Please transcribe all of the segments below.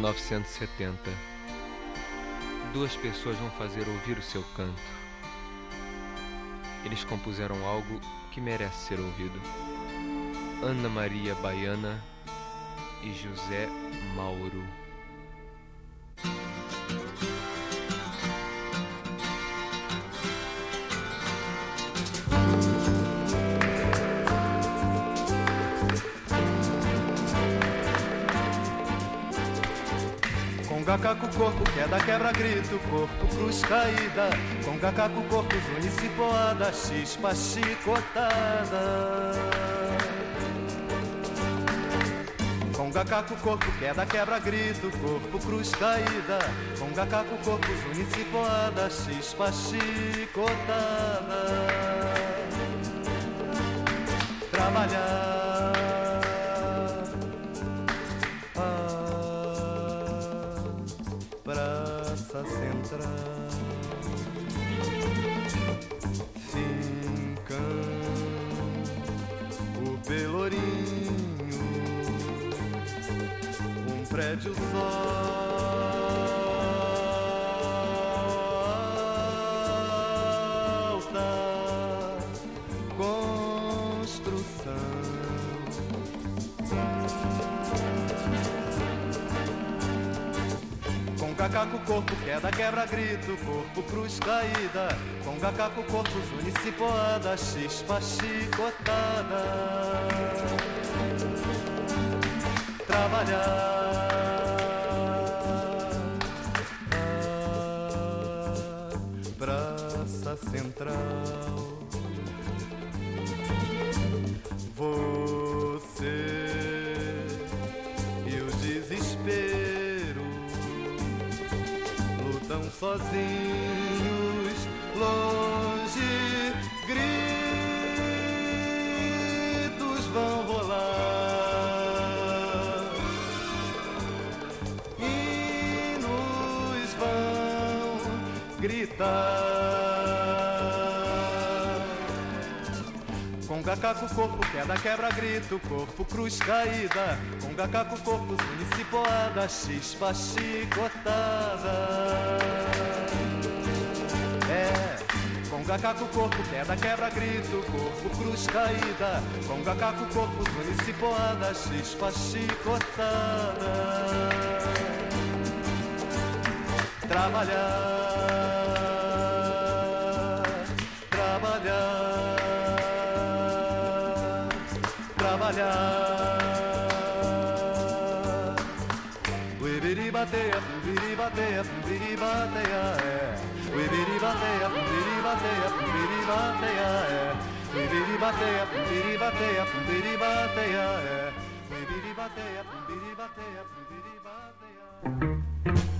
Rio, 1970. Duas pessoas vão fazer ouvir o seu canto. Eles compuseram algo que merece ser ouvido. Ana Maria Baiana e José Mauro. Grito, corpo, cruz caída. Com gacaco corpo, unicipoada, chispa, chicotada. Com gacaco corpo, queda, quebra, grito, corpo, cruz caída. Com gacaco corpo, unicipoada, chispa, chicotada. Trabalhar prédio só. construção. Com cacaco corpo, queda, quebra, grito, corpo, cruz caída. Com cacaco corpo, poada, chispa, chicotada. Trabalhar central. Você e o desespero lutam sozinhos, Gacaco corpo, queda, quebra, grito, corpo, cruz caída. Com gacaco corpo, zunice, poada, chispa, chicotada. É, com gacaco corpo, queda, quebra, grito, corpo, cruz caída. Com gacaco corpo, zunice, poada, chispa, chicotada. Trabalhar batea, biri batea, biri batea, biri batea, biri batea, biri batea, biri batea, biri batea.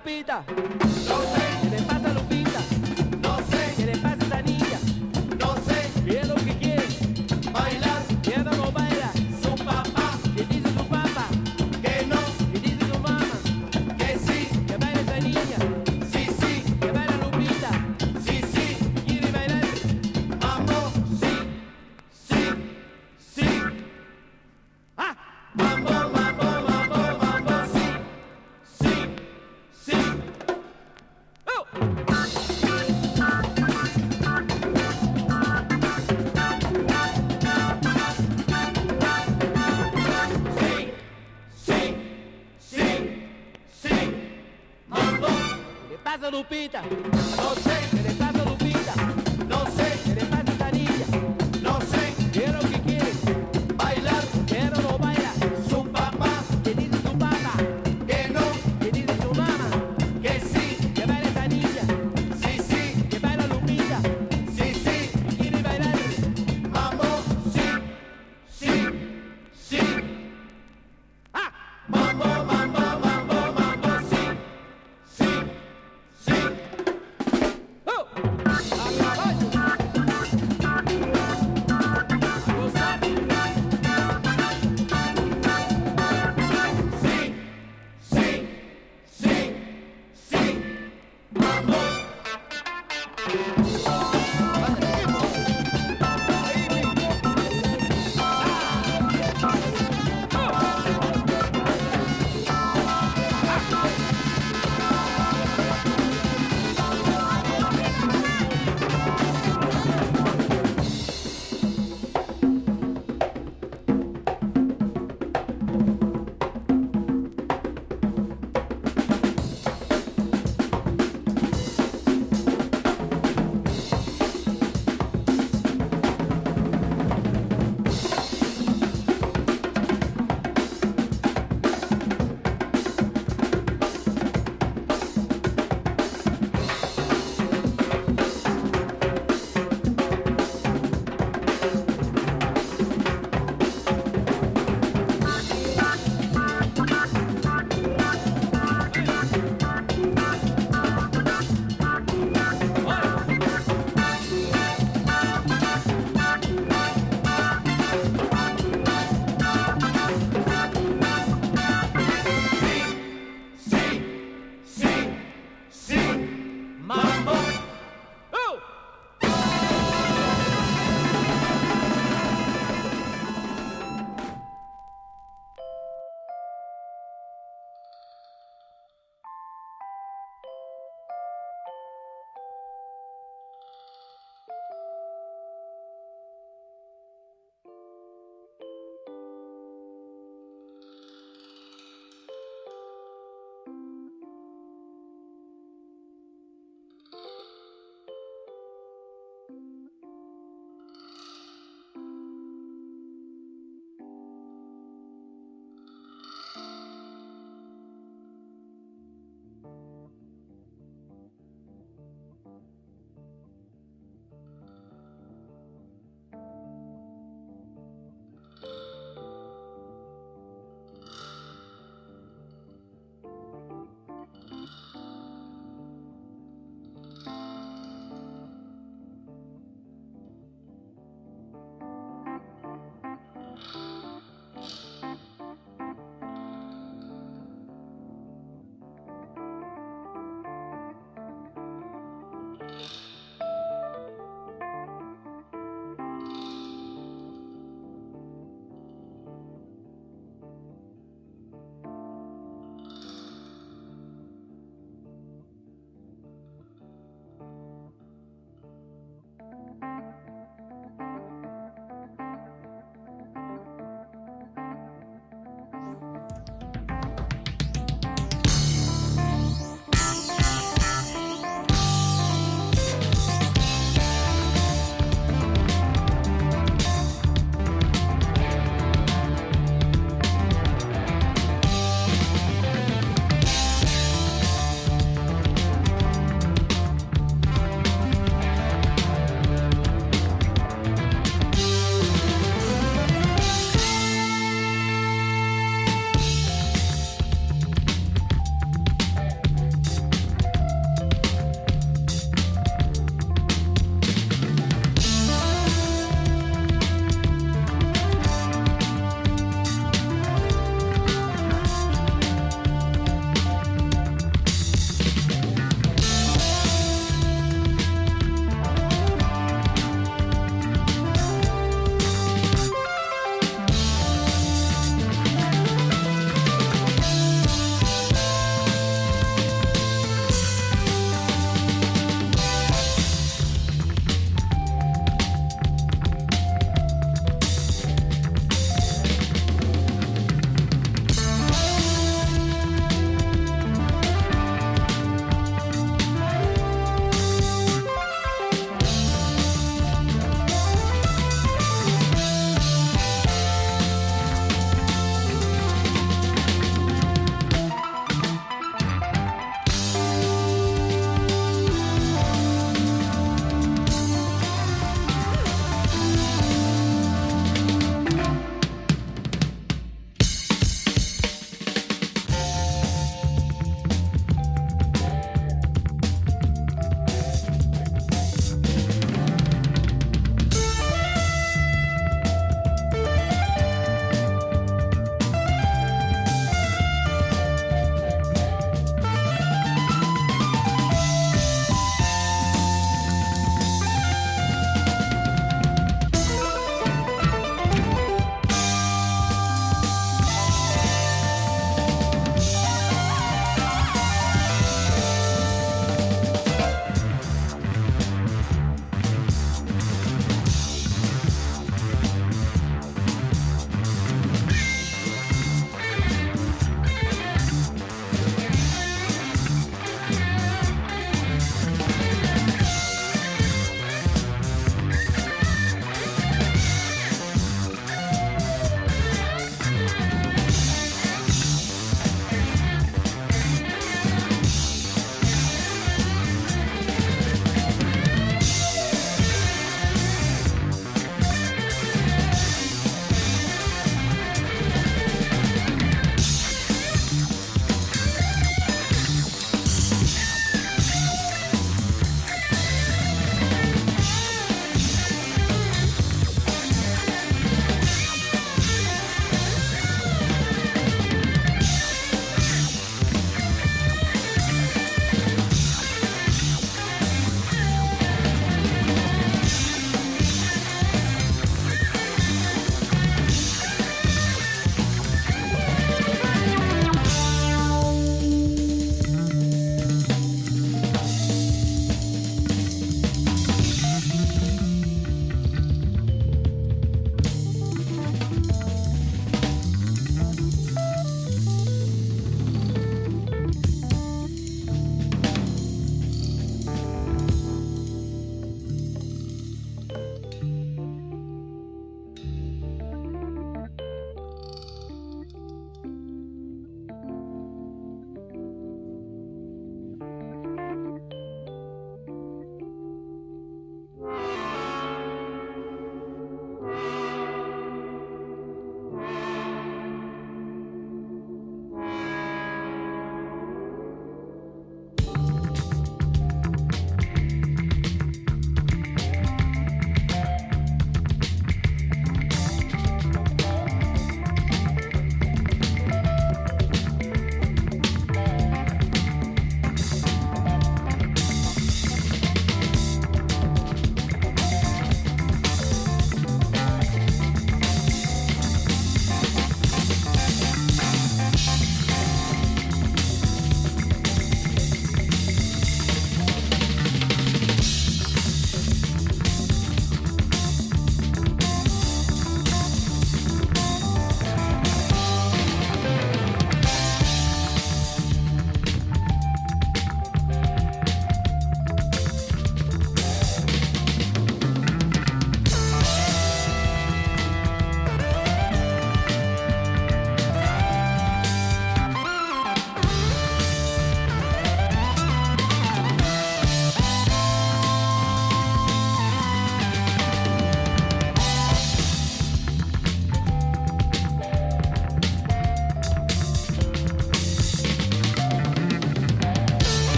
Bateia,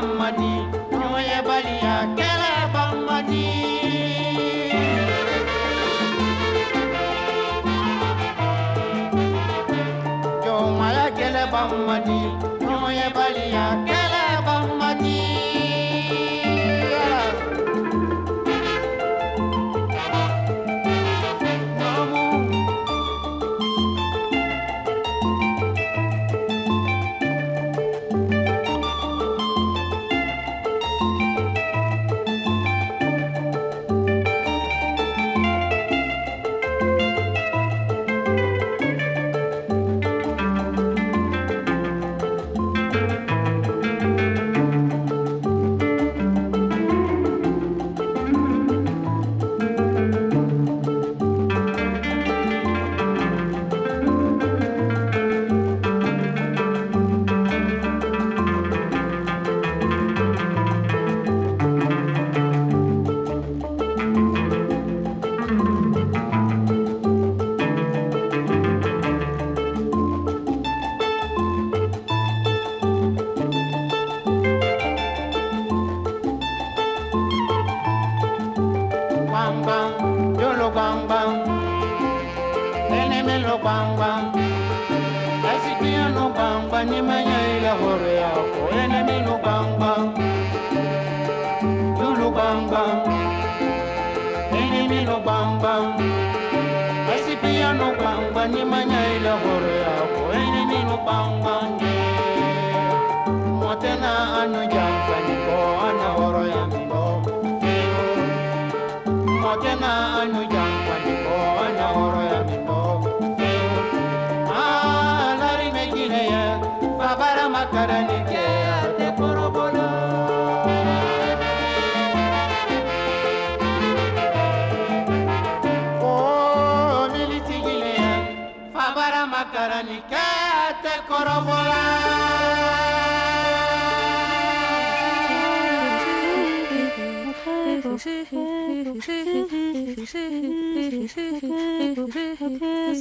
bamani nyoye balia kele bamani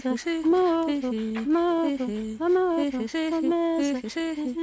Amor, amor, amor, amor, amor, amor, amor, amor, amor,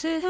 Say,